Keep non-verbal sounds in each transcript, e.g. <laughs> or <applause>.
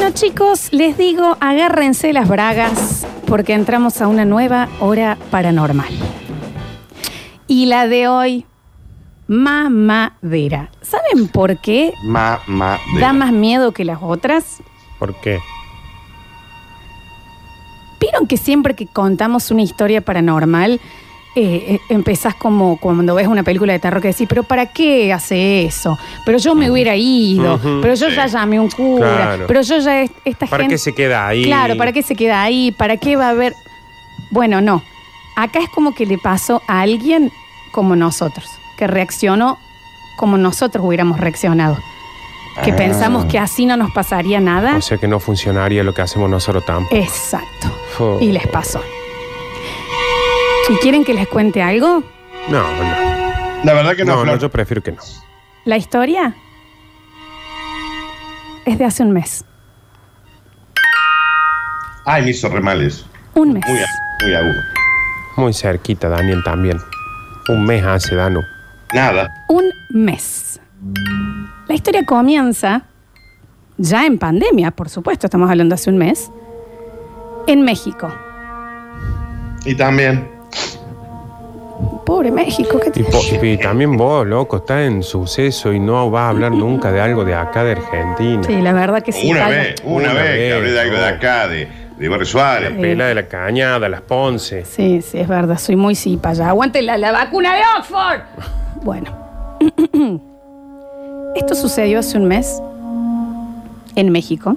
Bueno, chicos, les digo, agárrense las bragas porque entramos a una nueva hora paranormal. Y la de hoy, mamadera. ¿Saben por qué Mamá. da más miedo que las otras? ¿Por qué? ¿Vieron que siempre que contamos una historia paranormal, eh, eh, empezás como cuando ves una película de terror que decís, pero ¿para qué hace eso? Pero yo me hubiera ido, Ujú. pero yo Sí. ya llamé un cura, Claro. pero yo ya es- esta ¿Para gente... qué se queda ahí? Claro, ¿para qué se queda ahí? ¿Para qué va a haber...? Bueno, no. Acá es como que le pasó a alguien como nosotros, que reaccionó como nosotros hubiéramos reaccionado. Que Ah. pensamos que así no nos pasaría nada. O sea que no funcionaría lo que hacemos nosotros tampoco. Exacto. Y les pasó. ¿Y quieren que les cuente algo? No, no. La verdad que no, No, no, Flor. yo prefiero que no. La historia es de hace un mes. Ay, me hizo re mal eso. Un mes. Muy, a- muy agudo. Muy cerquita, Daniel, también. Un mes hace, Danu. Nada. Un mes. La historia comienza ya en pandemia, por supuesto, estamos hablando hace un mes, en México. Y también. Pobre México, ¿qué Y, te po- y también vos, loco, estás en suceso y no vas a hablar nunca de algo de acá de Argentina. Sí, la verdad que sí. una vez, una, Una vez, que vez, hablé de algo de no. acá, de, de Barrio Suárez. Sí. Pela de la cañada, las Ponce. Sí, sí, es verdad, soy muy cipaya. Aguante la, la vacuna de Oxford. Bueno, <clears throat> esto sucedió hace un mes en México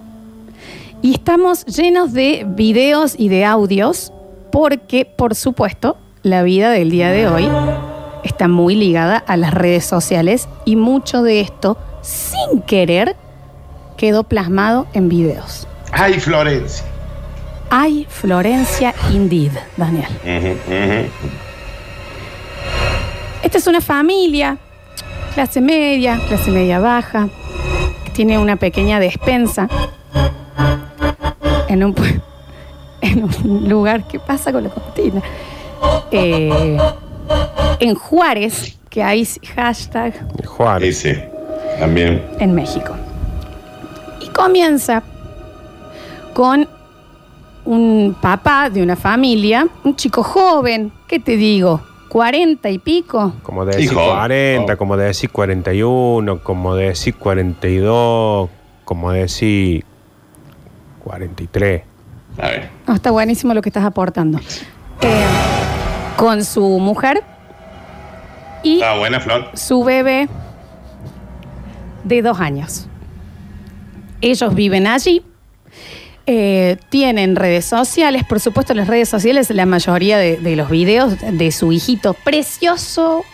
y estamos llenos de videos y de audios porque, por supuesto, la vida del día de hoy está muy ligada a las redes sociales y mucho de esto, sin querer, quedó plasmado en videos. Ay, Florencia. Ay, Florencia, indeed, Daniel. Ujú. Esta es una familia, clase media, clase media baja, que tiene una pequeña despensa en un, <laughs> en un lugar. ¿Qué pasa con la cortina? Eh, en Juárez, que hay hashtag Juárez. Ese. También. en México. Y comienza con un papá de una familia, un chico joven, ¿qué te digo? ¿40 y pico? Como de decir Hijo. 40, Oh. como de decir 41, como de decir 42, como de decir 43. A ver. No, está buenísimo lo que estás aportando. Eh, con su mujer y Está buena, Flor. su bebé de dos años. Ellos viven allí, eh, tienen redes sociales, por supuesto en las redes sociales la mayoría de, de los videos de su hijito precioso,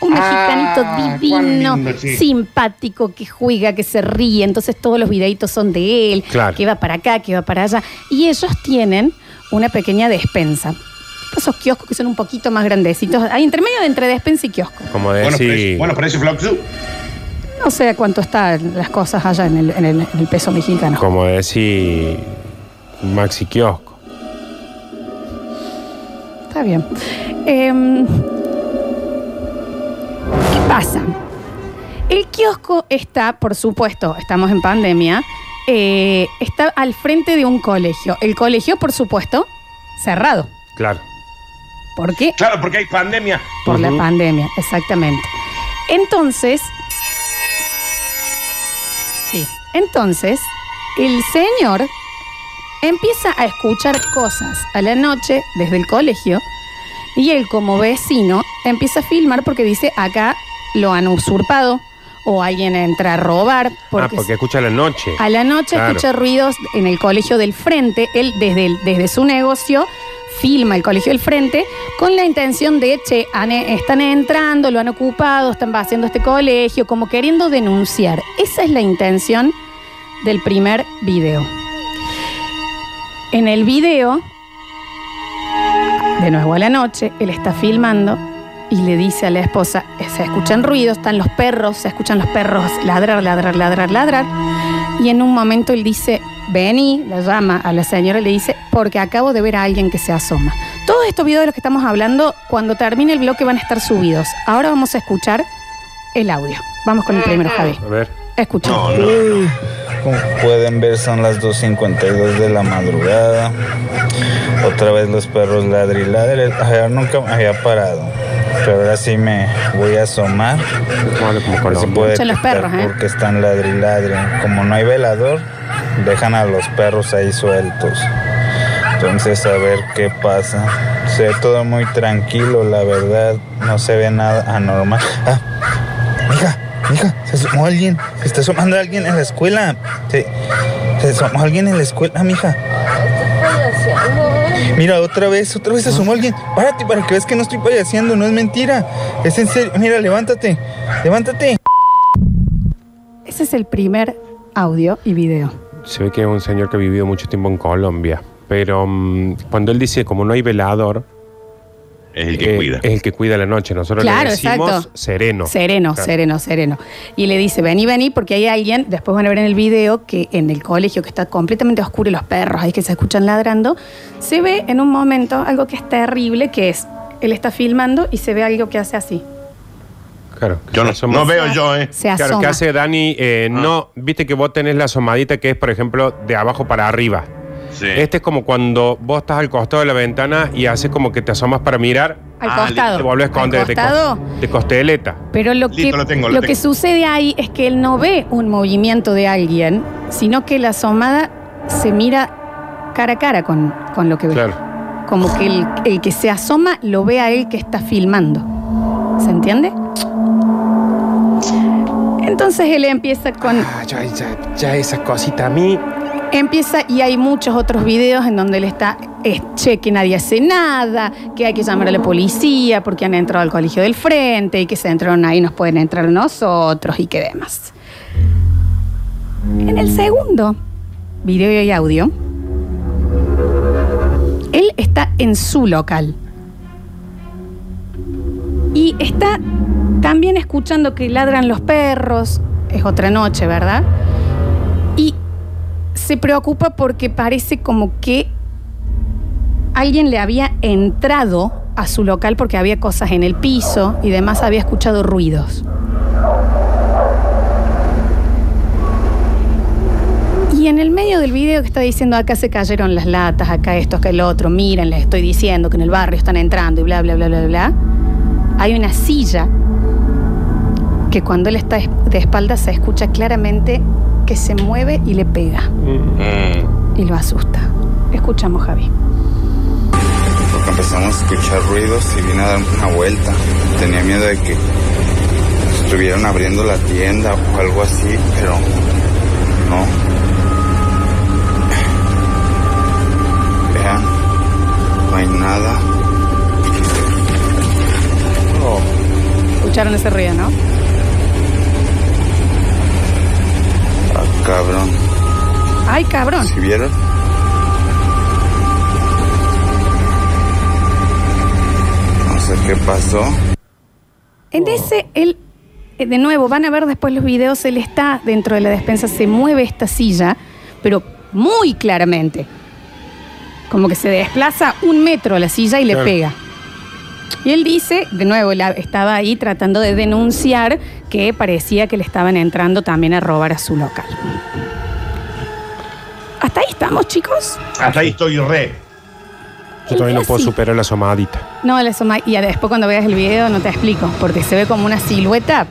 un Ah, mexicanito divino, lindo, sí. simpático, que juega, que se ríe, entonces todos los videitos son de él, Claro. que va para acá, que va para allá, y ellos tienen una pequeña despensa. Esos kioscos que son un poquito más grandecitos, hay entre medio de entre despensa y kiosco. Como de Bueno, decir. precio, bueno, precio Floxu. No sé cuánto están las cosas allá en el, en el- en el peso mexicano. Como de decir. Maxi Kiosco. Está bien. Em, ¿Qué pasa? El kiosco está, por supuesto, estamos en pandemia, eh, está al frente de un colegio. El colegio, por supuesto, cerrado. Claro. ¿Por qué? Claro, porque hay pandemia. Por la pandemia, exactamente. Entonces, sí, entonces, el señor empieza a escuchar cosas a la noche desde el colegio y él como vecino empieza a filmar porque dice, acá lo han usurpado o alguien entra a robar. ah, porque escucha la noche. A la noche Claro. escucha ruidos en el colegio del frente. Él desde, el- desde su negocio filma el colegio del frente con la intención de, che, han- están entrando, lo han ocupado, están haciendo este colegio, como queriendo denunciar. Esa es la intención del primer video. En el video, de nuevo a la noche, él está filmando y le dice a la esposa, se escuchan ruidos, están los perros, se escuchan los perros ladrar, ladrar, ladrar, ladrar. Y en un momento él dice, vení, la llama a la señora y le dice, porque acabo de ver a alguien que se asoma. Todos estos videos de los que estamos hablando, cuando termine el bloque van a estar subidos. Ahora vamos a escuchar el audio. Vamos con el primero, Javi. A ver. Escucha. No, no, no. como pueden ver son las 2.52 de la madrugada. Otra vez los perros ladri. Ayer nunca me había parado. Pero ahora sí me voy a asomar. Vale, como si puede los perros, ¿eh? Porque están ladri. Como no hay velador, dejan a los perros ahí sueltos. Entonces a ver qué pasa. Se ve todo muy tranquilo, la verdad. No se ve nada anormal. Ah, mija, mija, se asomó alguien. Se está asomando alguien en la escuela. Se, se asomó alguien en la escuela, mija. Mira, otra vez, otra vez se asomó alguien. Párate para que veas que no estoy payaseando, no es mentira. Es en serio. Mira, levántate, levántate. Ese es el primer audio y video. Se ve que es un señor que ha vivido mucho tiempo en Colombia. Pero mm, cuando él dice, como no hay velador, Es el que eh, cuida. es el que cuida la noche. Nosotros Claro, le decimos exacto. sereno. Sereno, Claro. sereno, sereno. Y le dice, vení, vení, porque hay alguien, después van a ver en el video que en el colegio que está completamente oscuro y los perros ahí que se escuchan ladrando, se ve en un momento algo que es terrible, que es, él está filmando y se ve algo que hace así. Claro. Yo no, no veo yo, ¿eh? Se Claro, asoma. que hace Dani, eh, no, viste que vos tenés la asomadita que es, por ejemplo, de abajo para arriba. Sí. Este es como cuando vos estás al costado de la ventana y haces como que te asomas para mirar, Al Ah, costado. te vuelves a esconder Al costado. cos- de costeleta. Pero lo, Listo, que, lo tengo, lo que tengo. sucede ahí es que él no ve un movimiento de alguien, sino que la asomada se mira cara a cara con, con lo que ve. Claro. Como que el, el que se asoma lo ve a él que está filmando. ¿Se entiende? Entonces él empieza con. Ah, ya, ya, ya esas cositas a mí. Empieza y hay muchos otros videos en donde él está, es, che, que nadie hace nada, que hay que llamar a la policía porque han entrado al colegio del frente y que se entraron ahí nos pueden entrar nosotros y que demás. En el segundo video y audio, él está en su local y está también escuchando que ladran los perros, es otra noche, ¿verdad? Y se preocupa porque parece como que alguien le había entrado a su local porque había cosas en el piso y demás había escuchado ruidos. Y en el medio del video que está diciendo acá se cayeron las latas, acá esto, acá el otro, miren, les estoy diciendo que en el barrio están entrando y bla, bla, bla, bla, bla, hay una silla que cuando él está de espaldas se escucha claramente que se mueve y le pega Mm. y lo asusta. Escuchamos, Javi. Porque empezamos a escuchar ruidos y vine a dar una vuelta. Tenía miedo de que estuvieran abriendo la tienda o algo así, pero vieron? No sé qué pasó. En ese, él, eh, de nuevo, van a ver después los videos, él está dentro de la despensa, se mueve esta silla, pero muy claramente. Como que se desplaza un metro la silla y le Claro. pega. Y él dice, de nuevo, él estaba ahí tratando de denunciar que parecía que le estaban entrando también a robar a su local. Hasta ahí estamos, chicos. Hasta ahí estoy re. Yo todavía no puedo superar la asomadita. No, la soma- y después cuando veas el video no te explico, porque se ve como una silueta.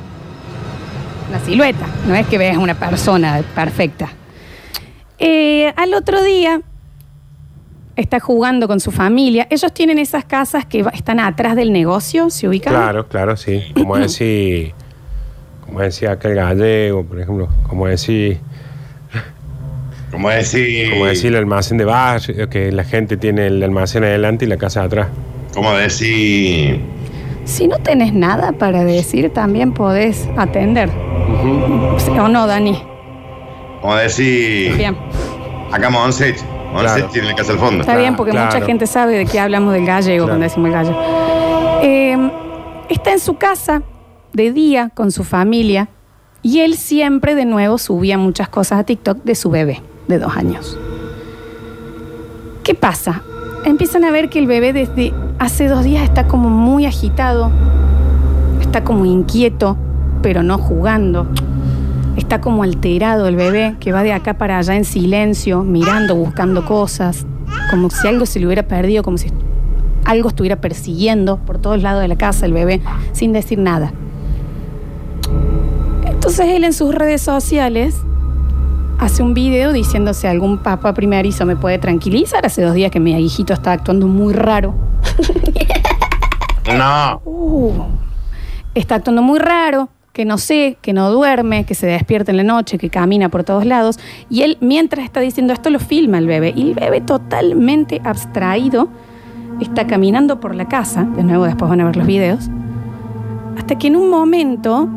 Una silueta, no es que veas una persona perfecta. Eh, al otro día está jugando con su familia. Ellos tienen esas casas que están atrás del negocio, ¿se ubican? Claro, claro, sí. Como <clears throat> decir, como decía aquel gallego, por ejemplo, como decir, Como decir. como decir el almacén de barrio, que la gente tiene el almacén adelante y la casa atrás. Como decir. Si no tenés nada para decir, también podés atender. ¿O no, Dani? Como decir. Bien. Acá Monset. Monset Claro. tiene la casa al fondo. Está bien, porque Claro. mucha gente sabe de qué hablamos del gallego Claro. cuando decimos el gallego. Eh, está en su casa de día con su familia y él siempre de nuevo subía muchas cosas a TikTok de su bebé de dos años. ¿Qué pasa? Empiezan a ver que el bebé desde hace dos días está como muy agitado, está como inquieto, pero no jugando. Está como alterado el bebé, que va de acá para allá en silencio, mirando, buscando cosas, como si algo se le hubiera perdido, como si algo estuviera persiguiendo por todos lados de la casa el bebé, sin decir nada. Entonces él en sus redes sociales hace un video diciéndose algún papá primerizo me puede tranquilizar. Hace dos días que mi hijito está actuando muy raro. No. Uh, está actuando muy raro, que no sé, que no duerme, que se despierta en la noche, que camina por todos lados. Y él, mientras está diciendo esto, lo filma el bebé. Y el bebé totalmente abstraído está caminando por la casa. De nuevo, después van a ver los videos. Hasta que en un momento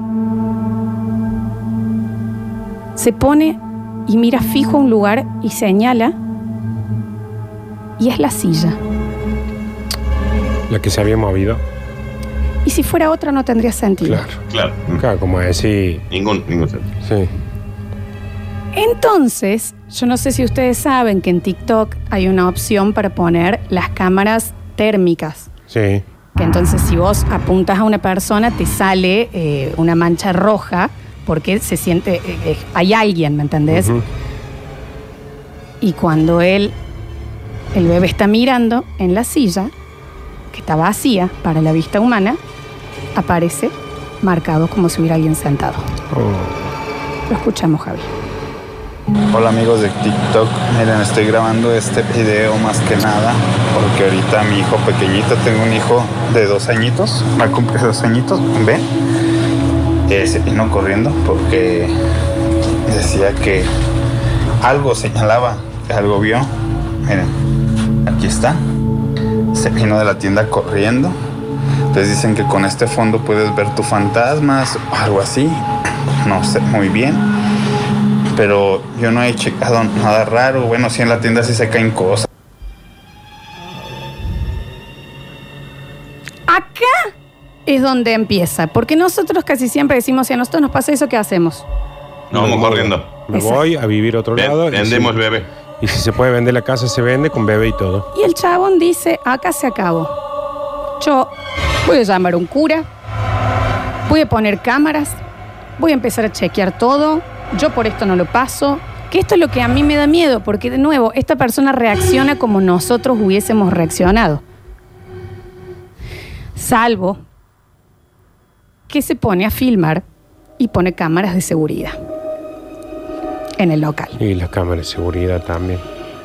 se pone y mira fijo a un lugar y señala. Y es la silla. La que se había movido. Y si fuera otra no tendría sentido. Claro. Claro. Claro, como decir. Ningún, ningún sentido. Sí. Entonces, yo no sé si ustedes saben que en TikTok hay una opción para poner las cámaras térmicas. Sí. Que entonces si vos apuntas a una persona te sale eh, una mancha roja porque se siente, eh, eh, hay alguien, ¿me entendés? Y cuando él, el bebé está mirando en la silla, que está vacía para la vista humana, aparece marcado como si hubiera alguien sentado. Oh. Lo escuchamos, Javi. Hola amigos de TikTok, miren estoy grabando este video más que nada porque ahorita mi hijo pequeñito, tengo un hijo de dos añitos, va a cumplir dos añitos, ven, Se vino corriendo porque decía que algo señalaba, algo vio, miren, aquí está, se vino de la tienda corriendo, entonces dicen que con este fondo puedes ver tus fantasmas o algo así, no sé muy bien pero yo no he checado nada raro. Bueno, sí en la tienda sí se caen cosas. Es donde empieza, porque nosotros casi siempre decimos, si a nosotros nos pasa eso, ¿qué hacemos? No, vamos corriendo. Me Exacto. voy a vivir a otro Ven, lado. y vendemos si- bebé. Y si se puede vender la casa, se vende con bebé y todo. Y el chabón dice, acá se acabó. Yo voy a llamar a un cura, voy a poner cámaras, voy a empezar a chequear todo, yo por esto no lo paso. Que esto es lo que a mí me da miedo, porque de nuevo, esta persona reacciona como nosotros hubiésemos reaccionado. Salvo que se pone a filmar y pone cámaras de seguridad en el local. Y las cámaras de seguridad también.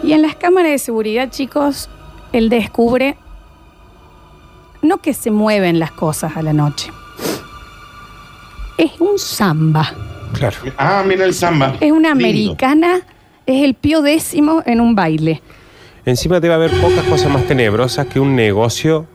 Y en las cámaras de seguridad, chicos, él descubre no que se mueven las cosas a la noche. Es un samba. Claro. Ah, mira el samba. Es una Lindo. americana. Es el pío décimo en un baile. Encima debe haber pocas cosas más tenebrosas que un negocio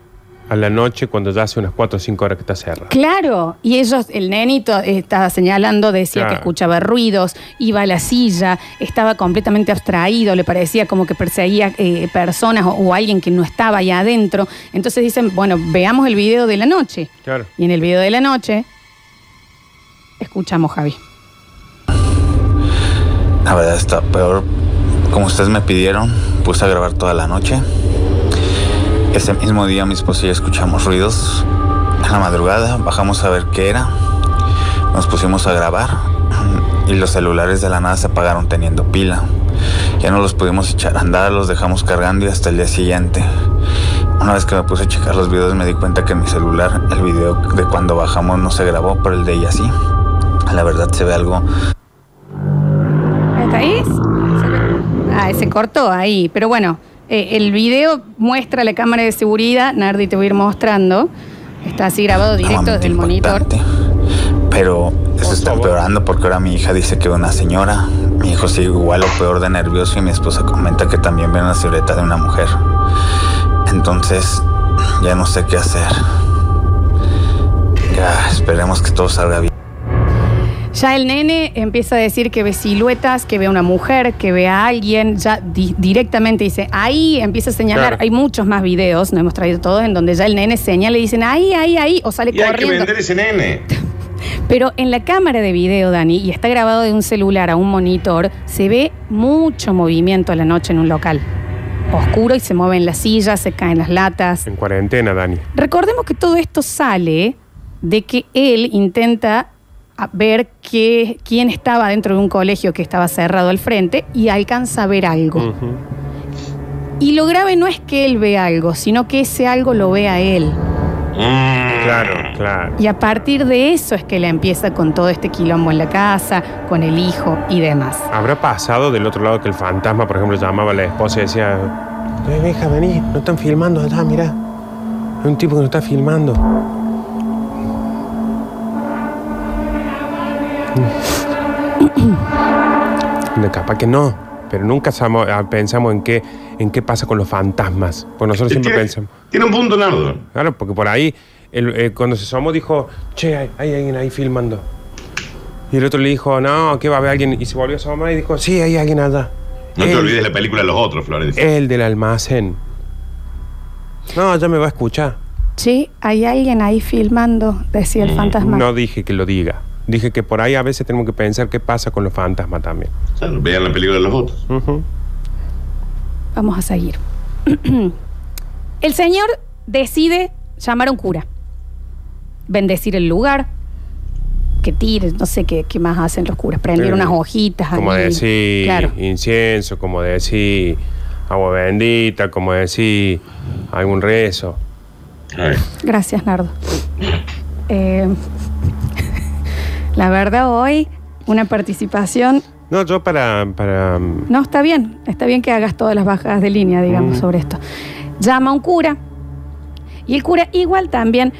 a la noche cuando ya hace unas 4 o 5 horas que está cerrado. Claro, y ellos, el nenito estaba señalando, decía Claro. que escuchaba ruidos, iba a la silla, estaba completamente abstraído, le parecía como que perseguía eh, personas o, o alguien que no estaba ahí adentro. Entonces dicen, bueno, veamos el video de la noche. Claro. Y en el video de la noche, escuchamos Javi. La verdad está peor. Como ustedes me pidieron, puse a grabar toda la noche. Ese mismo día mi esposa escuchamos ruidos. En la madrugada bajamos a ver qué era. Nos pusimos a grabar y los celulares de la nada se apagaron teniendo pila. Ya no los pudimos echar a andar, los dejamos cargando y hasta el día siguiente. Una vez que me puse a checar los videos me di cuenta que en mi celular el video de cuando bajamos no se grabó, pero el de ella sí. La verdad se ve algo ¿Está ahí? Ah, se cortó ahí. Pero bueno, eh, el video muestra la cámara de seguridad. Nardi te voy a ir mostrando. Está así grabado directo desde el monitor. Pero eso está empeorando porque ahora mi hija dice que ve una señora. Mi hijo sigue igual o peor de nervioso y mi esposa comenta que también ve una silueta de una mujer. Entonces, ya no sé qué hacer. Ya, esperemos que todo salga bien. Ya el nene empieza a decir que ve siluetas, que ve a una mujer, que ve a alguien. Ya di- directamente dice, ahí empieza a señalar. Claro. Hay muchos más videos, no hemos traído todos, en donde ya el nene señala y dicen, ahí, ahí, ahí, o sale Y hay que corriendo. vender ese nene. Pero en la cámara de video, Dani, y está grabado de un celular a un monitor, se ve mucho movimiento a la noche en un local. Oscuro y se mueven las sillas, se caen las latas. En cuarentena, Dani. Recordemos que todo esto sale de que él intenta a ver qué, quién estaba dentro de un colegio que estaba cerrado al frente y alcanza a ver algo. Y lo grave no es que él vea algo, sino que ese algo lo ve a él. Mm. Claro, claro. Y a partir de eso es que la empieza con todo este quilombo en la casa, con el hijo y demás. ¿Habrá pasado del otro lado que el fantasma, por ejemplo, llamaba a la esposa y decía, "Eh, hija, vení, no están filmando allá, mira. Hay un tipo que nos está filmando. <clears throat> capaz que no, pero nunca ah, pensamos en qué, en qué pasa con los fantasmas. Pues nosotros siempre Tiene, pensamos. tiene un punto, Nardo. Claro, porque por ahí, el- eh, cuando se asomó, dijo, che, hay, hay alguien ahí filmando. Y el otro le dijo, no, que va a haber alguien. Y se volvió a asomar y dijo, sí, hay alguien allá. No te olvides la película de los otros, Florencia. El del almacén. No, ya me va a escuchar. Che, hay alguien ahí filmando, decía el fantasma. No dije que lo diga. Dije que por ahí a veces tenemos que pensar qué pasa con los fantasmas también. Claro, vean la película de los otros. Vamos a seguir. <clears throat> el señor decide llamar a un cura, bendecir el lugar, que tire, no sé qué, qué más hacen los curas, prender Sí. unas hojitas. Como ahí. decir Claro. incienso, como decir agua bendita, como decir algún rezo. Ay. Gracias, Nardo. Eh, la verdad, hoy una participación. No, yo para. para No, está bien. Está bien que hagas todas las bajadas de línea, digamos, Mm. sobre esto. Llama a un cura. Y el cura, igual también.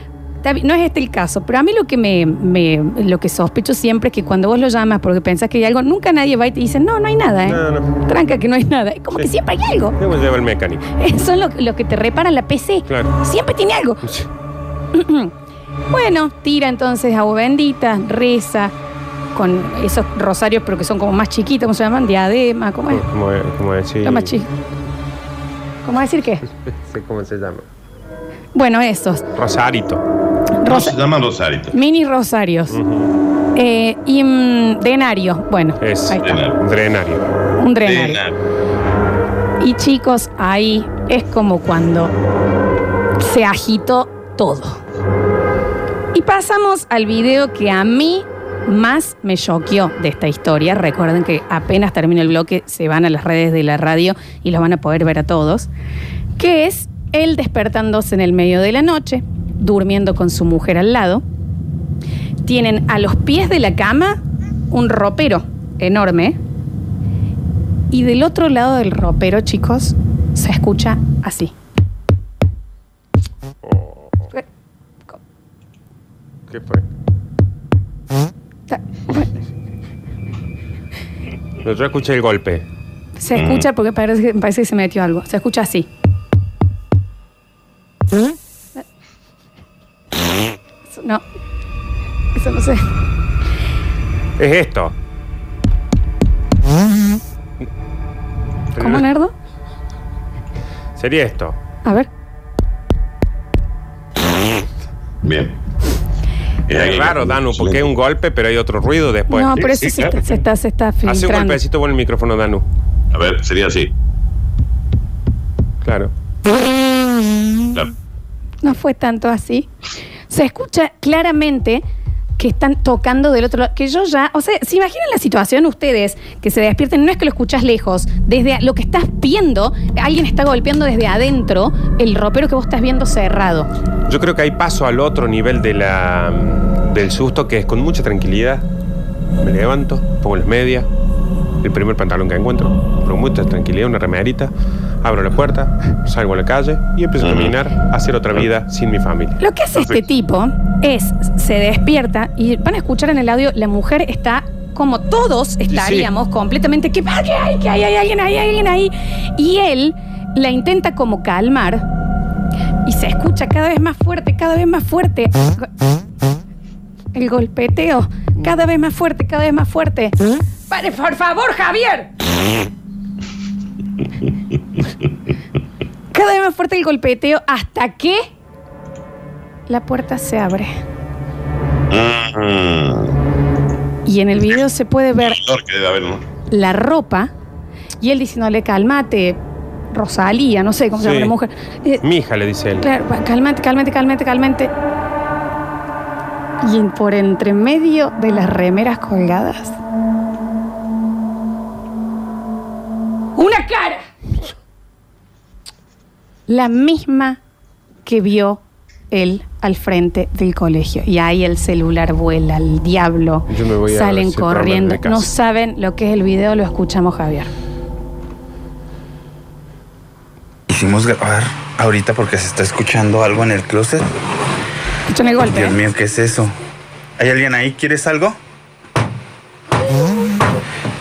No es este el caso, pero a mí lo que me, me- lo que sospecho siempre es que cuando vos lo llamas porque pensás que hay algo, nunca nadie va y te dice, no, no hay nada, ¿eh? No, no. Tranca que no hay nada. Como Sí. que siempre hay algo. Debo llevar el mecánico. <laughs> Eso es lo, que te repara la PC. Claro. Siempre tiene algo. <clears throat> <clears throat> Bueno, tira entonces agua bendita, reza con esos rosarios, pero que son como más chiquitos, ¿cómo se llaman? Diadema, ¿cómo es? Como, como decir. Lo más chico. ¿Cómo decir qué? <laughs> sé cómo se llama. Bueno, esos. Rosarito. Rosa- se llaman Rosarito. mini rosarios. Eh, y mm, denario. Bueno, Es ahí está. Denario. drenario. Un drenario. Y chicos, ahí es como cuando se agitó todo. Y pasamos al video que a mí más me choqueó de esta historia. Recuerden que apenas termine el bloque se van a las redes de la radio y los van a poder ver a todos. Que es él despertándose en el medio de la noche, durmiendo con su mujer al lado. Tienen a los pies de la cama un ropero enorme. Y del otro lado del ropero, chicos, se escucha así. ¿Qué fue? Ta- yo escuché el golpe. Se escucha porque parece, que- parece que se metió algo. Se escucha así. Eso no. Eso no sé. Es esto. ¿Cómo, Nerdo? Sería esto. A ver. Bien. Es raro, Danu, porque es un golpe, pero hay otro ruido después. no, sí, pero sí, eso se, claro. está, se está, se está <laughs> Hace un filtrando. golpecito con el micrófono, Danu. A ver, sería así. Claro. Claro. No fue tanto así. Se escucha claramente que están tocando del otro lado. Que yo ya, o sea, se imaginan la situación ustedes que se despierten, no es que lo escuchas lejos, desde lo que estás viendo, alguien está golpeando desde adentro el ropero que vos estás viendo cerrado. Yo creo que hay paso al otro nivel de la, del susto, que es con mucha tranquilidad. Me levanto, pongo las medias, el primer pantalón que encuentro, con mucha tranquilidad, una remerita, abro la puerta, salgo a la calle y empiezo a caminar a hacer otra vida sin mi familia. Lo que hace este tipo es, se despierta y van a escuchar en el audio, la mujer está como todos estaríamos completamente que "Ah, que hay, que hay, hay alguien ahí, hay alguien ahí. Y él la intenta como calmar y se escucha cada vez más fuerte, cada vez más fuerte. El golpeteo, cada vez más fuerte, cada vez más fuerte. Pare, por favor, Javier. Cada vez más fuerte el golpeteo hasta que la puerta se abre. Y en el video se puede ver la ropa y él diciéndole, cálmate, Rosalía, no sé cómo se Sí. llama la mujer. Eh, Mi hija, le dice él. claro, cálmate, cálmate, cálmate, cálmate. Y por entre medio de las remeras colgadas. Una cara. La misma que vio él al frente del colegio. Y ahí el celular vuela, el diablo. Yo me voy a Salen separarme corriendo. de casa. No saben lo que es el video, lo escuchamos, Javier. Hicimos grabar ahorita porque se está escuchando algo en el closet. Escuchan el golpe. Dios ¿eh? mío, ¿qué es eso? ¿Hay alguien ahí? ¿Quieres algo?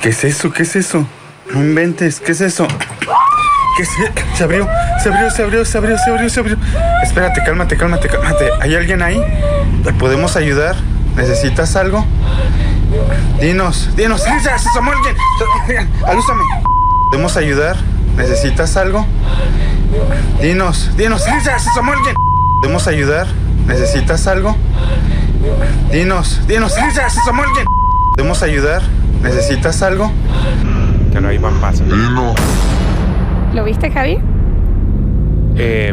¿Qué es eso? ¿Qué es eso? No inventes, ¿qué es eso? ¿Qué es? Se abrió, se abrió, se abrió, se abrió, se abrió, se abrió. Espérate, cálmate, cálmate, cálmate. ¿Hay alguien ahí? ¿Te podemos ayudar? ¿Necesitas algo? Dinos, dinos. ¡Ah, se asomó alguien! ¡Alúzame! ¿Podemos ayudar? ¿Necesitas algo? Dinos, dinos. ¡Ah, se asomó alguien! ¿Podemos ayudar? ¿Necesitas algo? Dinos, dinos. ¡Ah, se asomó alguien! ¿Podemos ayudar? ¿Necesitas algo? Claro, ahí van pasando. ¿Lo viste, Javi? Eh,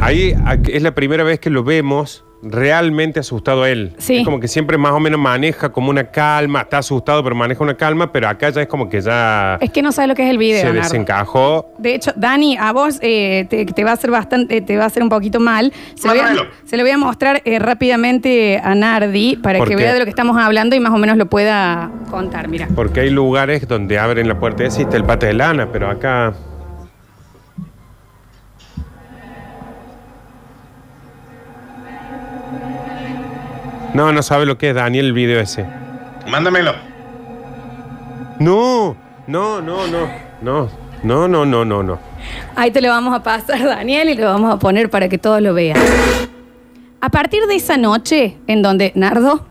ahí es la primera vez que lo vemos realmente asustado a él. Sí. Es como que siempre más o menos maneja como una calma, está asustado, pero maneja una calma, pero acá ya es como que ya Es que no sabe lo que es el video, se Nardo. desencajó. De hecho, Dani, a vos eh, te, te va a hacer bastante, te va a hacer un poquito mal. Se lo voy a, Mándamelo. se lo voy a mostrar eh, rápidamente a Nardi para ¿Por que qué? vea de lo que estamos hablando y más o menos lo pueda contar. Mira. Porque hay lugares donde abren la puerta y existe el pate de lana, pero acá. No, no sabe lo que es Daniel el video ese. Mándamelo. No, no, no, no, no, no, no, no, no, no. Ahí te lo vamos a pasar, Daniel, y lo vamos a poner para que todos lo vean. A partir de esa noche en donde Nardo.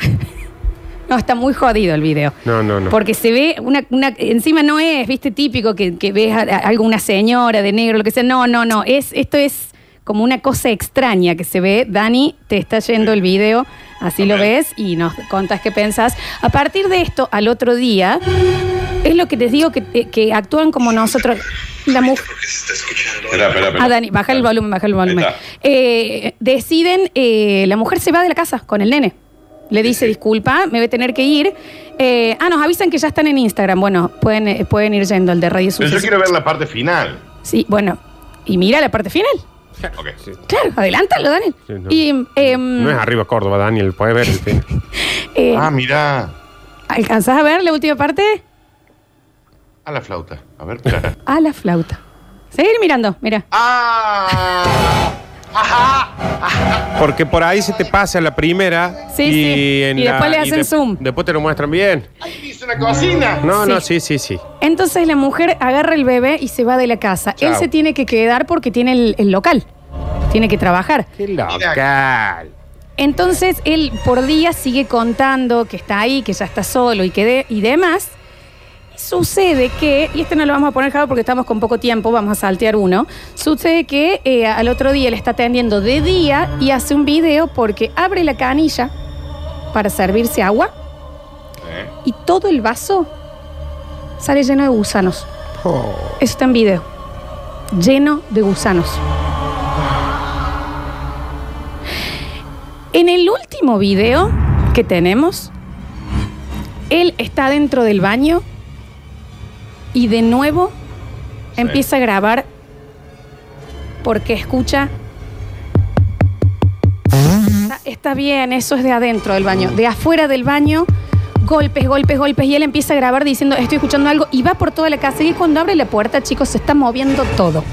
<laughs> no, está muy jodido el video. No, no, no. Porque se ve una, una- encima no es, viste, típico que, que ves a, a alguna señora de negro, lo que sea. No, no, no. Es, esto es como una cosa extraña que se ve. Dani, te está yendo el video, así lo ves y nos contás qué pensás. A partir de esto, al otro día, es lo que les digo que, que actúan como nosotros. La mujer. Espera, espera, espera. Ah, Dani, baja el volumen, baja el volumen. Eh, deciden, eh, la mujer se va de la casa con el nene. Le dice, disculpa, me voy a tener que ir. Eh, ah, nos avisan que ya están en Instagram. Bueno, pueden, eh, pueden ir yendo al de Radio Pero yo quiero ver la parte final. Sí, bueno. Y mira la parte final. <laughs> Ok. Claro, adelántalo, Daniel. Sí, no. Y em, No es arriba Córdoba, Daniel, puede ver el fin. <laughs> eh, Ah, mira. ¿alcanzás a ver la última parte? A la flauta. A ver, espera. <laughs> A la flauta. Seguir mirando, mira. ¡Ah! Porque por ahí se te pasa la primera Sí, y, sí. en Y la- después le hacen de- zoom. Después te lo muestran bien. ¡Ahí dice una cocina! No, Sí. no, sí, sí, sí. Entonces la mujer agarra el bebé y se va de la casa. Él se tiene que quedar porque tiene el, el local. Tiene que trabajar. Qué local. Entonces él por día sigue contando que está ahí, que ya está solo y que de- y demás. Sucede que, y este no lo vamos a poner Java porque estamos con poco tiempo, vamos a saltear uno. Sucede que eh, al otro día le está atendiendo de día y hace un video porque abre la canilla para servirse agua ¿Eh? y todo el vaso sale lleno de gusanos. Oh. Eso está en video. Lleno de gusanos. En el último video que tenemos, él está dentro del baño y de nuevo empieza a grabar porque escucha. Está, está bien, eso es de adentro del baño. De afuera del baño, golpes, golpes, golpes. Y él empieza a grabar diciendo, estoy escuchando algo. Y va por toda la casa. Y cuando abre la puerta, chicos, se está moviendo todo.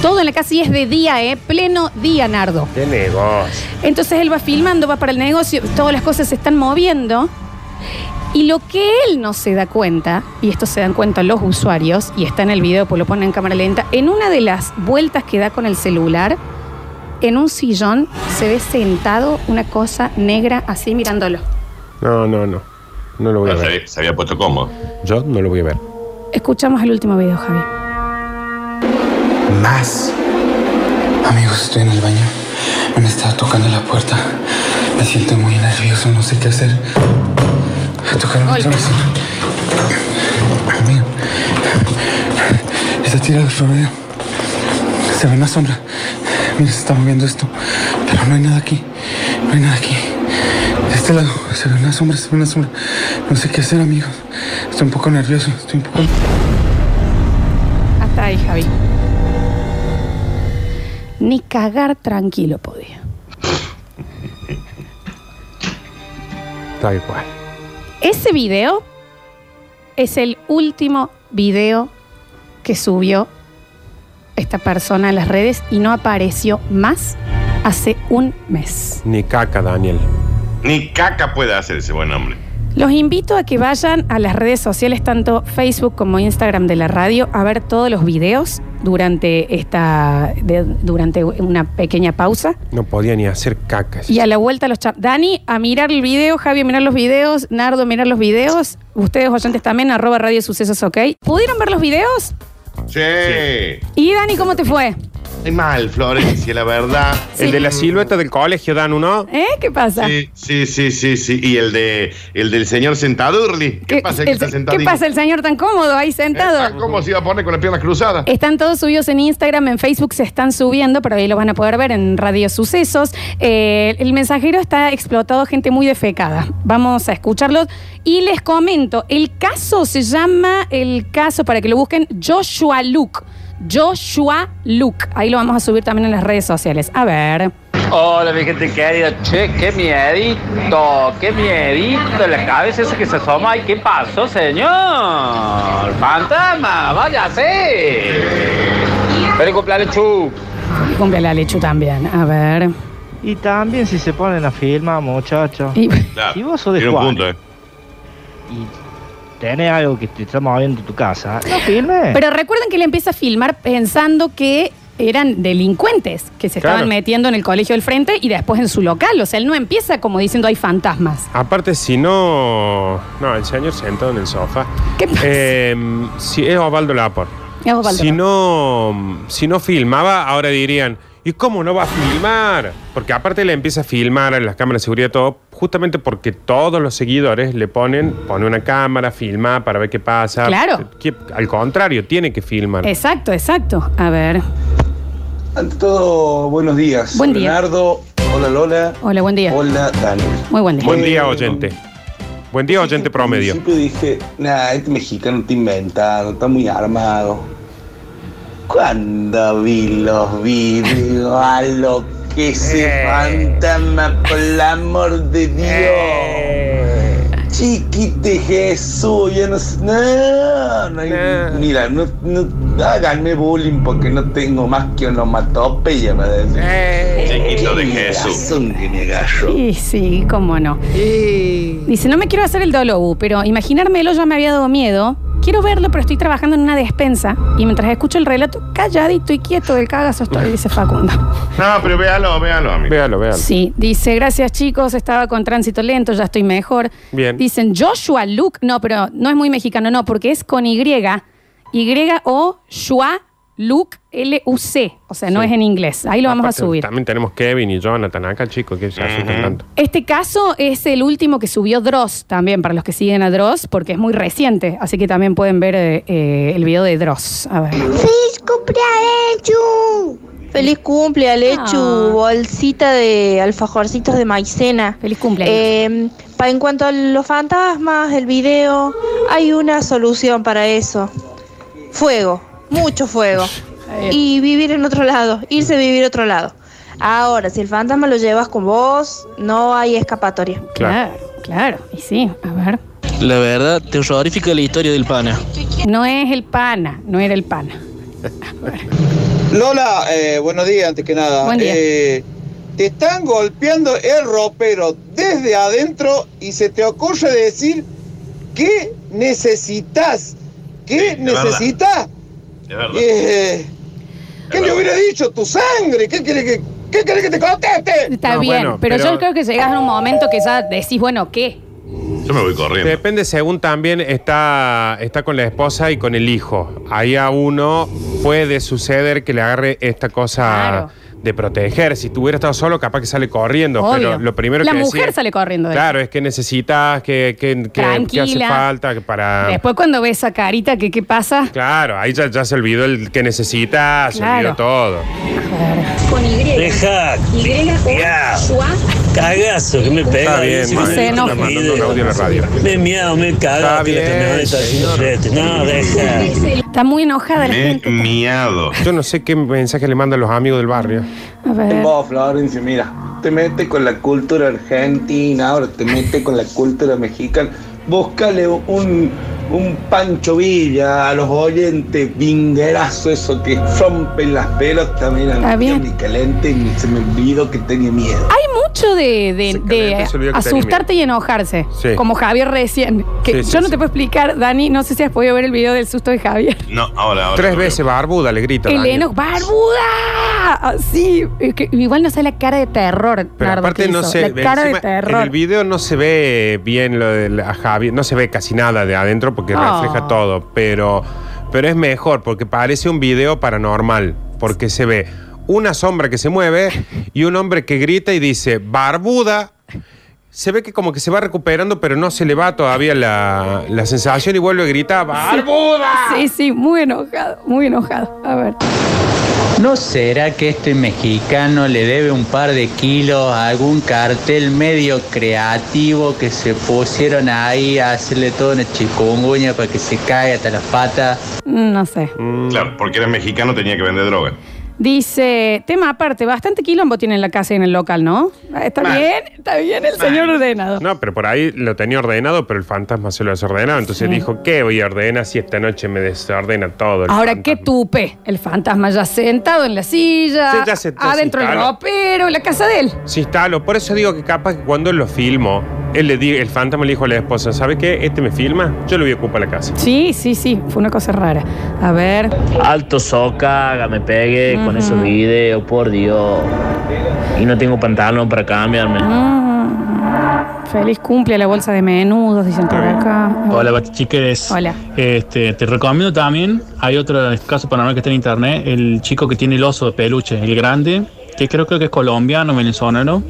Todo en la casa y es de día, ¿eh? Pleno día, Nardo. Qué negocio. Entonces él va filmando, va para el negocio, todas las cosas se están moviendo. Y lo que él no se da cuenta, y esto se dan cuenta los usuarios, y está en el video, pues lo ponen en cámara lenta, en una de las vueltas que da con el celular, en un sillón se ve sentado una cosa negra así mirándolo. No, no, no. No lo voy a ver. había, se había puesto cómodo. Yo no lo voy a ver. Escuchamos el último video, Javi. Más. Amigos, estoy en el baño. Me han estado tocando la puerta. Me siento muy nervioso, no sé qué hacer. Tocaron otra vez. Amigo. Está tirado el florero. Se ve una sombra. Mira, se está moviendo esto. Pero no hay nada aquí. No hay nada aquí. este lado, se ve una sombra, se ve una sombra. No sé qué hacer, amigos. Estoy un poco nervioso, estoy un poco... Hasta ahí, Javi. Ni cagar tranquilo podía. Tal cual. Ese video es el último video que subió esta persona a las redes y no apareció más hace un mes. Ni caca, Daniel. Ni caca puede hacer ese buen hombre. Los invito a que vayan a las redes sociales, tanto Facebook como Instagram de la radio, a ver todos los videos durante esta de- durante una pequeña pausa. No podía ni hacer cacas. Y a la vuelta los chat. Dani, a mirar el video, Javi, a mirar los videos, Nardo, a mirar los videos. Ustedes oyentes también, arroba Radio Sucesos, ok. ¿Pudieron ver los videos? Sí. Y Dani, ¿cómo te fue? Ay, mal, Florencia, la verdad. El de la silueta del colegio, Dan, ¿no? ¿Eh? ¿Qué pasa? Sí, sí, sí, sí, sí. Y el de el del señor sentadurli. ¿Qué, pasa? el- que está sentado ¿Qué pasa el señor tan cómodo ahí sentado? ¿Cómo se iba a poner con las piernas cruzadas? Están todos subidos en Instagram, en Facebook se están subiendo, pero ahí lo van a poder ver en Radio Sucesos. Eh, el mensajero está explotado, gente muy defecada. Vamos a escucharlos. Y les comento, el caso se llama, el caso para que lo busquen, Joshua Luke. Joshua Luke. Ahí lo vamos a subir también en las redes sociales. A ver. Hola mi gente querida, che, qué miedito, qué miedito, la cabeza esa que se asoma, ay, ¿qué pasó señor? Fantasma, váyase. Feliz cumpleaños, Chu. Y cumple la lechu también. A ver. Y también si se ponen a filmar, muchachos. Y- Claro. Si vos sos de Tiene un Juan. punto, ¿eh? Y tenés algo que te está moviendo en tu casa, no filmes. Pero recuerden que le empieza a filmar pensando que eran delincuentes que se estaban metiendo en el colegio del frente y después en su local. O sea, él no empieza como diciendo hay fantasmas. Aparte, si no. No, el señor sentado en el sofá. ¿Qué pasa? Eh, si es Osvaldo Lapor. Es Osvaldo. Si no, si no filmaba, ahora dirían, ¿y cómo no va a filmar? Porque aparte le empieza a filmar en las cámaras de seguridad y todo, justamente porque todos los seguidores le ponen, pone una cámara, filma para ver qué pasa. Claro. Que- al contrario, tiene que filmar. Exacto, exacto. A ver. Ante todo, buenos días. Buen día. Leonardo, hola Lola, Hola, buen día. hola Daniel. Muy buen día. Buen día, oyente. Buen día, oyente Al promedio. principio dije, nah, este mexicano está inventado, está muy armado. Cuando vi los videos, a lo que ese Eh. fantasma, por el amor de Dios. Chiquite Jesús, ya no sé. No. Mira, no, no háganme bullying porque no tengo más que onomatopeya para decir. Eh. Chiquito de Jesús. razón que me agarró. Sí, sí, cómo no. Dice, no me quiero hacer el dolo, pero imaginármelo ya me había dado miedo. Quiero verlo, pero estoy trabajando en una despensa y mientras escucho el relato, calladito y quieto del cagazo estoy, dice Facundo. <laughs> No, pero véalo, véalo, amigo. Véalo, véalo. Sí, dice, gracias chicos, estaba con tránsito lento, ya estoy mejor. Bien. Dicen Joshua Luke, no, pero no es muy mexicano, no, porque es con Y. Y o Shua Luke L-U-C. O sea, no Sí. es en inglés. Ahí lo vamos a Aparte, subir. También tenemos Kevin y Jonathan acá, chicos, que se asustan tanto. Este caso es el último que subió Dross también, para los que siguen a Dross, porque es muy reciente. Así que también pueden ver eh, eh, el video de Dross. A ver. ¡Feliz cumpleaños! ¡Feliz cumple, Alechu! Ah. Bolsita de alfajorcitos de maicena. Feliz cumpleaños. Eh, pa- en cuanto a los fantasmas, el video, hay una solución para eso. Fuego, mucho fuego. Y vivir en otro lado, irse a vivir a otro lado. Ahora, si el fantasma lo llevas con vos, no hay escapatoria. Claro. Claro. Y sí, a ver. La verdad, terrorífica la historia del pana. No es el pana, no era el pana. Lola, eh, buenos días, antes que nada. Buen día. Eh, te están golpeando el ropero desde adentro y se te ocurre decir ¿qué necesitas? ¿Qué verdad. Verdad. Eh, ¿Qué le hubiera dicho? ¿Tu sangre? ¿Qué quiere que, qué quiere que te conteste? Está No, bien, bueno, pero, pero- yo creo que llegas a un momento que ya decís, bueno, ¿qué? Yo me voy corriendo. Depende según también está, está con la esposa y con el hijo. Ahí a uno puede suceder que le agarre esta cosa Claro. De proteger. Si tuviera estado solo, capaz que sale corriendo. Obvio. Pero lo primero La que mujer decía- sale corriendo de Claro, es que necesitas, que, que, que- que hace falta que para... Después cuando ves esa carita, ¿qué, qué pasa? Claro, ahí ya, ya se olvidó el que necesita, se Claro. olvidó todo. Con Y. Deja. Y Ya. Cagazo que me pega. Está bien, madre. Se video, enoja. Está mandando un audio a la radio. Me miau, me caga Está que la haciendo señor. frente. No, deja. Está muy enojada la Me gente. miado. Yo no sé qué mensaje le mandan los amigos del barrio. A ver. Vos, Florencia, mira, te metes con la cultura argentina, ahora te metes con la cultura mexicana. Búscale un, un Pancho Villa a los oyentes, vinguerazo, eso que rompen las pelotas, mira, Está bien. ni caliente, ni se me olvidó que tenía miedo. Hay mucho de, de- Se de calentó, se olvidó que tenía asustarte y enojarse. Sí. Como Javier recién. Que Sí, sí, yo no sí. te puedo explicar, Dani, no sé si has podido ver el video del susto de Javier. No, ahora, ahora. Tres lo veo. veces barbuda le grita. El Daniel. enojo, ¡barbuda! Así. Es que igual no sé la cara de terror. Pero Nardo, aparte que no hizo. se La cara de encima, En el video no se ve bien lo de la- a Javi, no se ve casi nada de adentro porque Oh. refleja todo, pero, pero es mejor porque parece un video paranormal, porque se ve una sombra que se mueve y un hombre que grita y dice, barbuda. Se ve que como que se va recuperando, pero no se le va todavía la, la sensación y vuelve a gritar, ¡barbuda! Sí, sí, muy enojado, muy enojado. A ver. ¿No será que este mexicano le debe un par de kilos a algún cartel medio creativo que se pusieron ahí a hacerle toda una chikunguña para que se caiga hasta las patas? No sé. Claro, porque era mexicano, tenía que vender droga. Dice, tema aparte, bastante quilombo tiene en la casa y en el local, ¿no? Está Mal. bien, está bien el señor ordenado. No, pero por ahí lo tenía ordenado, pero el fantasma se lo desordenaba. Entonces Sí. dijo, ¿qué voy a ordenar si esta noche me desordena todo? el Ahora, fantasma?" qué tupe. El fantasma ya sentado en la silla, Sí, ya se- ya se adentro el instaló. ropero, en la casa de él. Sí, está, lo- por eso digo que capaz que cuando lo filmó, él le di- el fantasma le dijo a la esposa, ¿sabe qué? Este me filma, yo lo voy a ocupar la casa. Sí, sí, sí, fue una cosa rara. A ver. Alto socaga, me pegué con esos videos, por Dios. Y no tengo pantalón para cambiarme. Mm, feliz cumple a la bolsa de menudos, dicen por acá. Hola, Batichiqueres. Hola. Este, te recomiendo también, hay otro caso paranormal que está en internet, el chico que tiene el oso de peluche, el grande, que creo, creo que es colombiano, venezolano.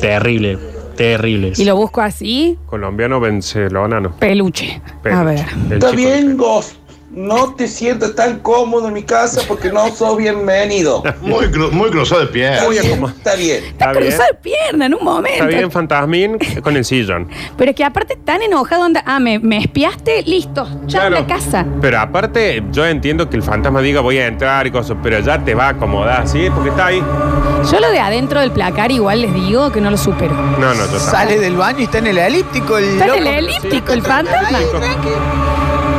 Terrible, terrible. Y lo busco así, Colombiano venezolano. peluche. A Peluche. ver. El Está bien, Ghost. No te sientas tan cómodo en mi casa porque no sos bienvenido. <laughs> Muy, cru- muy cruzado de pie. Está bien, está bien. Está bien, Cruzar pierna en un momento. está bien, fantasmín con el sillón. Pero es que aparte tan enojado anda, ah, me, me espiaste, listo, ya en la casa. Pero aparte, yo entiendo que el fantasma diga voy a entrar y cosas, pero ya te va a acomodar, ¿sí? Porque está ahí. Yo lo de adentro del placar igual les digo que no lo supero. No, no, yo Sale del baño y está en el elíptico. El Está en el elíptico el fantasma.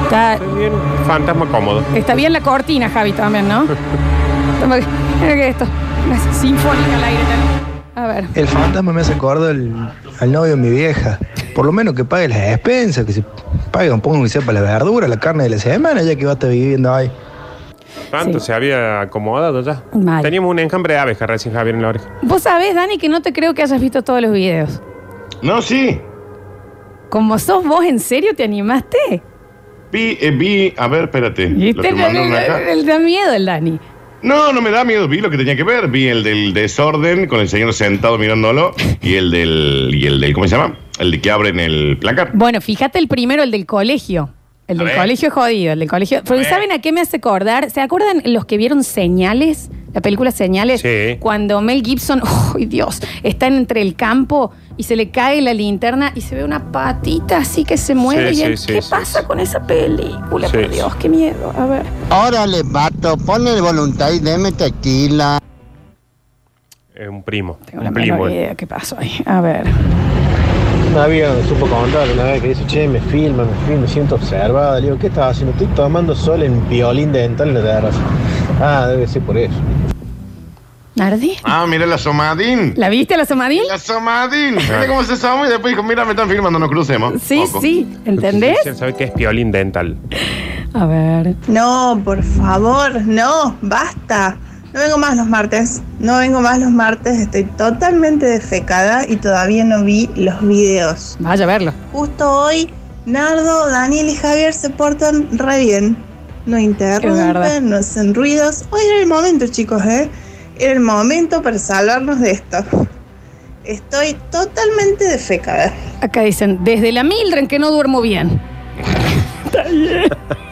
Está, bien, fantasma cómodo. está bien la cortina, Javi, también, ¿no? <laughs> Toma- Mira que esto, una sinfónica al aire también. A ver. El fantasma me hace acordar al, al novio de mi vieja. Por lo menos que pague las expensas, que se pague un poco que sea para la verdura, la carne de la semana, ya que va a estar viviendo ahí. ¿Cuánto se había acomodado ya? Mal. Teníamos un enjambre de abejas recién Javier en la oreja. Vos sabés, Dani, que no te creo que hayas visto todos los videos. No, sí. Como sos vos, ¿en serio te animaste? Vi, eh, vi, a ver, espérate. Lo ¿Viste? que mandaron acá. el- el da miedo el Dani. No, no me da miedo, vi lo que tenía que ver. Vi el del desorden con el señor sentado mirándolo y el del, y el del, ¿cómo se llama? El de que abren el placar. Bueno, fíjate el primero, el del colegio. El del colegio es jodido, el del colegio. Porque. ¿saben a qué me hace acordar? ¿Se acuerdan los que vieron Señales? La película Señales. Sí. Cuando Mel Gibson, <laughs> ¡ay Dios! Está entre el campo y se le cae la linterna y se ve una patita así que se mueve. Sí, y sí, él, sí, ¿Qué sí, pasa con esa película? Sí, Por Dios, qué miedo. A ver. Órale, vato, ponle voluntad y deme tequila. Es un primo. Tengo un la primo. menor idea qué pasó ahí. A ver. Una amiga me supo contar una vez que dice, che, me filma, me filma, me siento observada. Le digo, ¿qué estás haciendo? Estoy tomando sol en violín dental en la terraza. Ah, debe ser por eso. ¿Nardi? Ah, mira la Somadín. ¿La viste la Somadín? La Somadín. Mira cómo se asoma y después dijo, mira, me están filmando, no crucemos. Sí, sí. ¿Entendés? ¿Sabe qué es piolín dental? A ver. No, por favor, no, basta. No vengo más los martes, no vengo más los martes, estoy totalmente defecada y todavía no vi los videos. Vaya a verlo. Justo hoy, Nardo, Daniel y Javier se portan re bien. No interrumpen, no hacen ruidos. Hoy era el momento, chicos, ¿eh? Era el momento para salvarnos de esto. Estoy totalmente defecada. Acá dicen, desde la Mildred que no duermo bien. <laughs> <laughs> <laughs> Está bien.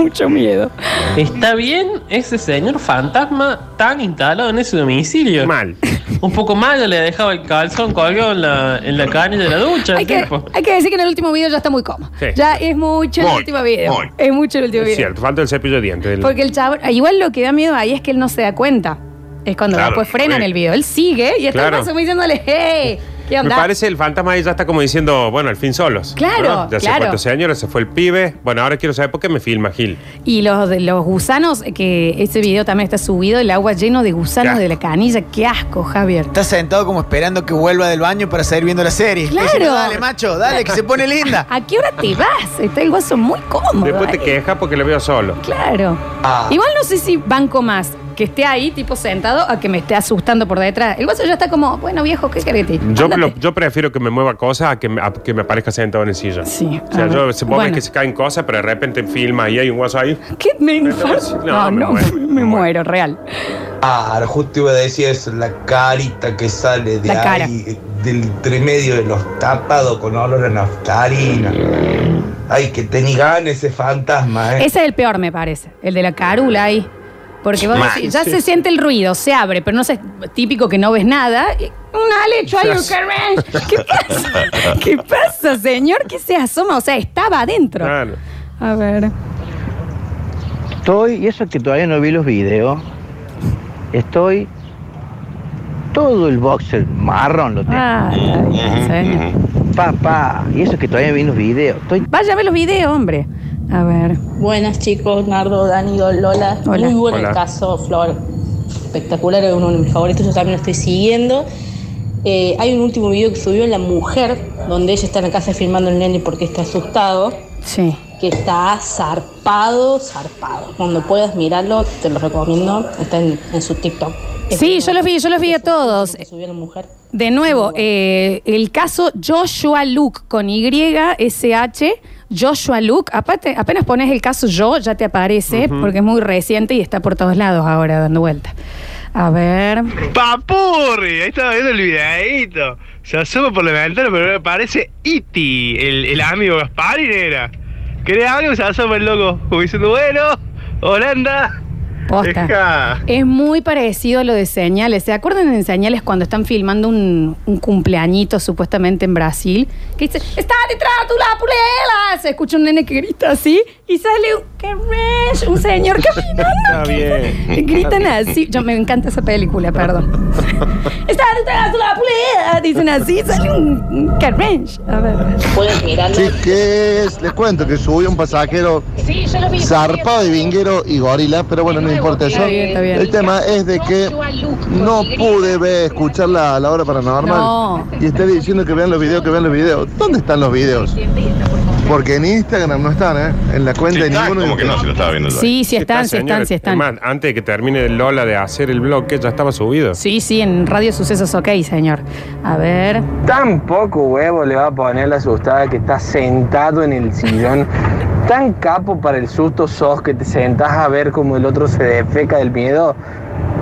Mucho miedo. ¿Está bien ese señor fantasma tan instalado en ese domicilio? Mal. Un poco ya le dejaba el calzón colgado en la, en la canilla de la ducha. Hay que, hay que decir que en el último video ya está muy cómodo. Sí. Ya es mucho el último video. muy. Es mucho el último Es video. cierto, falta el cepillo de dientes. del- Porque el chavo, igual lo que da miedo ahí es que él no se da cuenta. Es cuando Claro, después frenan sí. el video. Él sigue y está Claro. diciéndole, hey, ¿qué Me parece el fantasma ahí ya está como diciendo, bueno, al fin solos. Claro, ¿no? Ya claro. fue tu señora, se fue el pibe. Bueno, ahora quiero saber por qué me filma Gil. Y los, los gusanos, que ese video también está subido, el agua lleno de gusanos de la canilla. Qué asco, Javier. Está sentado como esperando que vuelva del baño para seguir viendo la serie. Claro. Dale, macho, dale, que se pone linda. <laughs> ¿A qué hora te vas? Está el guaso muy cómodo. Después te ahí. queja porque lo veo solo. Claro. Ah. Igual no sé si banco más que esté ahí, tipo sentado, a que me esté asustando por detrás. El guaso ya está como, bueno, viejo, ¿qué querés? que te- Yo, Ándate. lo- yo prefiero que me mueva cosas a que me, a que me aparezca sentado en el sillón. Sí. O sea, a yo, se vos Bueno. ves que se caen cosas, pero de repente filma y hay un guaso ahí. ¿Qué? Me infarto. No, No, me no, muero, me, muero, real. Ah, justo iba a decir eso, la carita que sale de La cara. ahí, del entre medio de los tapados con olor a naftalina. Ay, que tenía ganas ese fantasma, ¿eh? Ese es el peor, me parece. El de la carula ahí. Porque vos decís, ya sí. se siente el ruido, se abre, pero no sé, típico que no ves nada. Un alecho ahí, un carmen. ¿Qué pasa? ¿Qué pasa, señor? ¿Qué se asoma? O sea, estaba adentro. A ver. Estoy, y eso que todavía no vi los videos, estoy todo el boxer marrón lo tengo. Ah, señor. Papá, y eso que todavía vi los videos. Estoy Vaya a ver los videos, hombre. A ver. Buenas chicos, Nardo, Dani, Lola. Hola. Muy bueno Hola. el caso, Flor. Espectacular, es uno de mis favoritos, yo también lo estoy siguiendo. Eh, hay un último video que subió la mujer, donde ella está en la casa filmando al nene porque está asustado. Sí. Que está zarpado, zarpado. Cuando puedas mirarlo, te lo recomiendo. Está en, en su TikTok. Sí, yo los vi, yo los vi a todos. Subió la mujer. De nuevo, eh, el caso Joshua Luke con Y-S-H. Joshua Luke, aparte, apenas pones el caso yo, ya te aparece, porque es muy reciente y está por todos lados ahora dando vuelta. A ver. ¡Papurri! Ahí estaba viendo el videíto. Se asoma por la ventana, pero me parece Iti, el, el amigo Gasparín era. ¿Querés algo? Se asoma el loco, como diciendo, bueno, Holanda. Posta. Deja. Es muy parecido a lo de señales. ¿Se acuerdan en señales cuando están filmando un, un cumpleañito supuestamente en Brasil? Que dice, está detrás de la pulela. Se escucha un nene que grita así y sale un, qué ranch, un señor <laughs> caminando. Está bien. Gritan así. Yo me encanta esa película, perdón. <laughs> está detrás de la pulela. Dicen así, sale un, un qué ranch. A ver. Chiques, les cuento que subió un pasajero Sí, yo lo vi. zarpado de vinguero y gorila, pero bueno, no importa eso. Está está. El tema es de que no pude ver, escuchar la, la hora paranormal No. y esté diciendo que vean los videos, que vean los videos. ¿Dónde están los videos? Porque en Instagram no están, ¿eh? En la cuenta de ninguno de ¿Cómo que no? Si lo estaba viendo yo. Sí, sí están, sí están, sí están. Es más, antes de que termine Lola de hacer el bloque, ya estaba subido. Sí, sí, en Radio Sucesos OK, señor. A ver. Tan poco huevo le va a poner la asustada que está sentado en el sillón. Tan capo para el susto sos que te sentás a ver cómo el otro se defeca del miedo.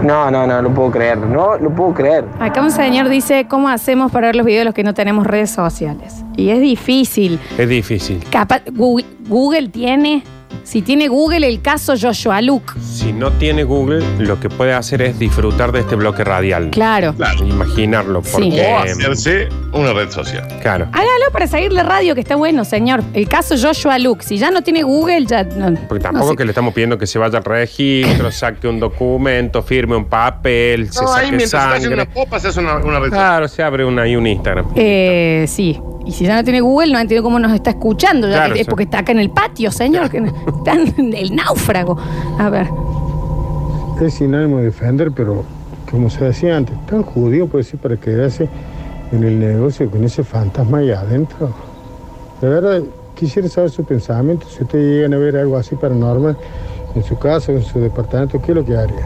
No, no, no lo puedo creer. No lo puedo creer. Acá un señor dice, ¿cómo hacemos para ver los videos de los que no tenemos redes sociales? Y es difícil. Es difícil. Capaz, Google, Google tiene, si tiene Google el caso Joshua Luke. Si no tiene Google, lo que puede hacer es disfrutar de este bloque radial. Claro. Imaginarlo. Sí. Porque, O hacerse una red social. Claro. Hágalo para seguir la radio, que está bueno, señor. El caso Joshua Luke. Si ya no tiene Google, ya no. Porque no tampoco sé. que le estamos pidiendo que se vaya al registro, saque un documento, firme un papel, se No, ahí saque mientras está haciendo sangre. una popa se hace una, una red social. Claro, se abre una, ahí un Instagram. Eh, sí. Y si ya no tiene Google, no entiendo cómo nos está escuchando. ya Claro, que- es sí. porque está acá en el patio, señor. que <laughs> está en el náufrago. A ver. Es sin ánimo de defender, pero como se decía antes, tan judío puede ser para quedarse en el negocio con ese fantasma ahí adentro. De verdad, quisiera saber su pensamiento. Si ustedes llegan a ver algo así paranormal en su casa, en su departamento, ¿qué es lo que harían?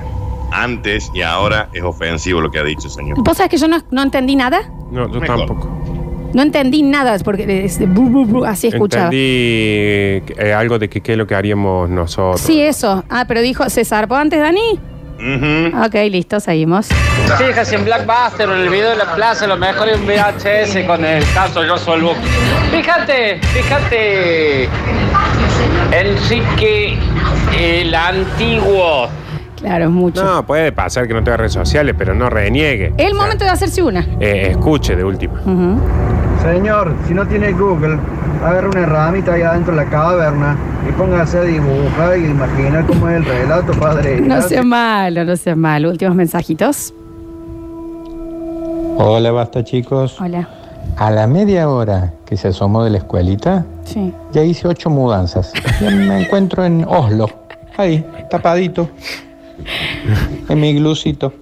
Antes y ahora es ofensivo lo que ha dicho, señor. ¿Vos sabés que yo no, no entendí nada? No, yo Mejor. tampoco. No entendí nada, porque es de bu, bu, bu, así escuchaba. Entendí eh, algo de que qué es lo que haríamos nosotros. Sí, eso. Ah, pero dijo, ¿se zarpó antes, Dani? Ok, listo, seguimos. Fíjese en Blackbuster o en el video de la plaza, lo mejor es un VHS con el caso Yo Soy el. Fíjate, fíjate. Enrique el Antiguo. Claro, es mucho. No, puede pasar que no tenga redes sociales, pero no reniegue. Es el momento de hacerse una. Eh, escuche de última. Ujú. Señor, si no tiene Google, agarra una herramienta ahí adentro de la caverna y póngase a dibujar y imaginar cómo es el relato, padre. <laughs> No sea malo, no sea malo. Últimos mensajitos. Hola, basta chicos. Hola. A la media hora que se asomó de la escuelita, Sí. ya hice ocho mudanzas. Ya me encuentro en Oslo, ahí, tapadito, <laughs> en mi glucito.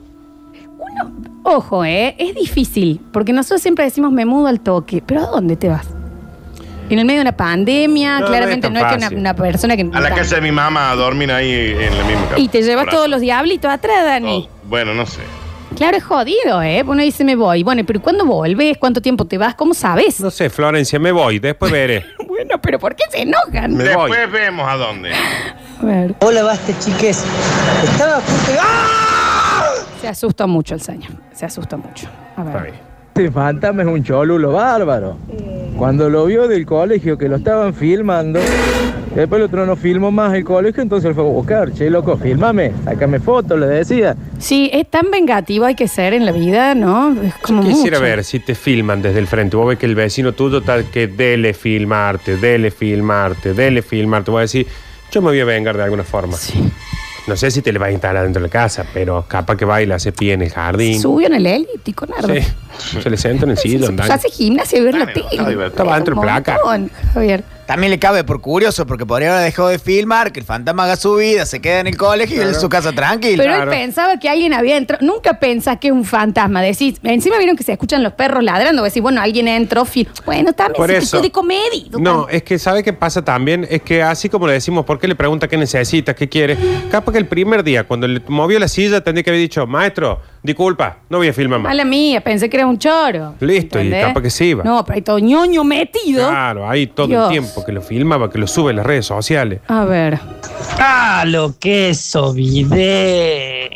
Ojo, ¿eh? Es difícil, porque nosotros siempre decimos me mudo al toque, pero ¿a dónde te vas? En el medio de una pandemia, No, claramente no no es es, tan que una, fácil. una persona que... A la casa de mi mamá a dormir ahí en la misma casa. Y te llevas todos los diablitos atrás, Dani. Bueno, no sé. Claro, es jodido, ¿eh? Uno dice me voy. Bueno, pero ¿cuándo volves? ¿Cuánto tiempo te vas? ¿Cómo sabes? No sé, Florencia, me voy, después veré. <laughs> Bueno, pero ¿por qué se enojan? Me voy. Después vemos a dónde. A ver. Hola, basta, chiques. Estaba de- Se asustó mucho el señor. Se asustó mucho. A ver. Este fantasma es un cholulo bárbaro. Cuando lo vio del colegio que lo estaban filmando, después el otro no filmó más el colegio, entonces él fue a buscar, che, loco, filmame, sácame fotos, le decía. Sí, es tan vengativo hay que ser en la vida, ¿no? Es como Quisiera mucho. ver si te filman desde el frente. Vos ves que el vecino tuyo está que dele filmarte, dele filmarte, dele filmarte. Voy a decir, yo me voy a vengar de alguna forma. No sé si te le vas a instalar dentro de la casa, pero capaz que baila, hace pie en el jardín. Subió en el elíptico, Nardo. Sí. Se le sienta en el sillón. Pues hace gimnasia y ver la tele. Estaba dentro del Un placa. montón, Javier. También le cabe por curioso, porque podría haber dejado de filmar, que el fantasma haga su vida, se queda en el colegio y él en su casa tranquilo. Pero él pensaba que alguien había entrado. Nunca pensás que es un fantasma. Decís, encima vieron que se escuchan los perros ladrando. Decís, bueno, alguien entró. Bueno, también Por se eso. de comedia. No, es que ¿sabe qué pasa también? Es que así como le decimos, ¿por qué le pregunta qué necesita, qué quiere? Capaz que el primer día, cuando le movió la silla, tendría que haber dicho, maestro, disculpa, no voy a filmar más. Mala mía, pensé que era un choro. Listo, y ¿Entendés? capaz que sí iba. No, pero hay todo ñoño metido. Claro, ahí todo Dios. el tiempo que lo filmaba, que lo sube a las redes sociales. A ver. Ah, lo que es video.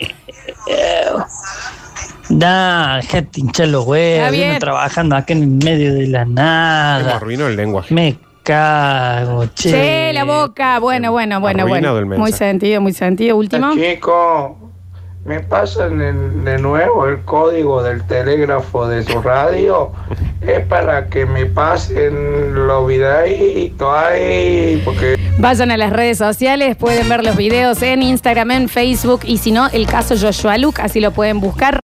Nah, déjate hinchar los huevos. Viene trabajando acá en medio de la nada. arruinado el lenguaje. Me cago, che. Che, la boca. Bueno, bueno, bueno, Arruinado el bueno. Muy sentido, muy sentido. Último. Chico, ¿me pasan el- de nuevo el código del telégrafo de su radio? <laughs> Es para que me pasen los videitos ahí, porque... Vayan a las redes sociales, pueden ver los videos en Instagram, en Facebook y si no, el caso Joshua Luke, así lo pueden buscar.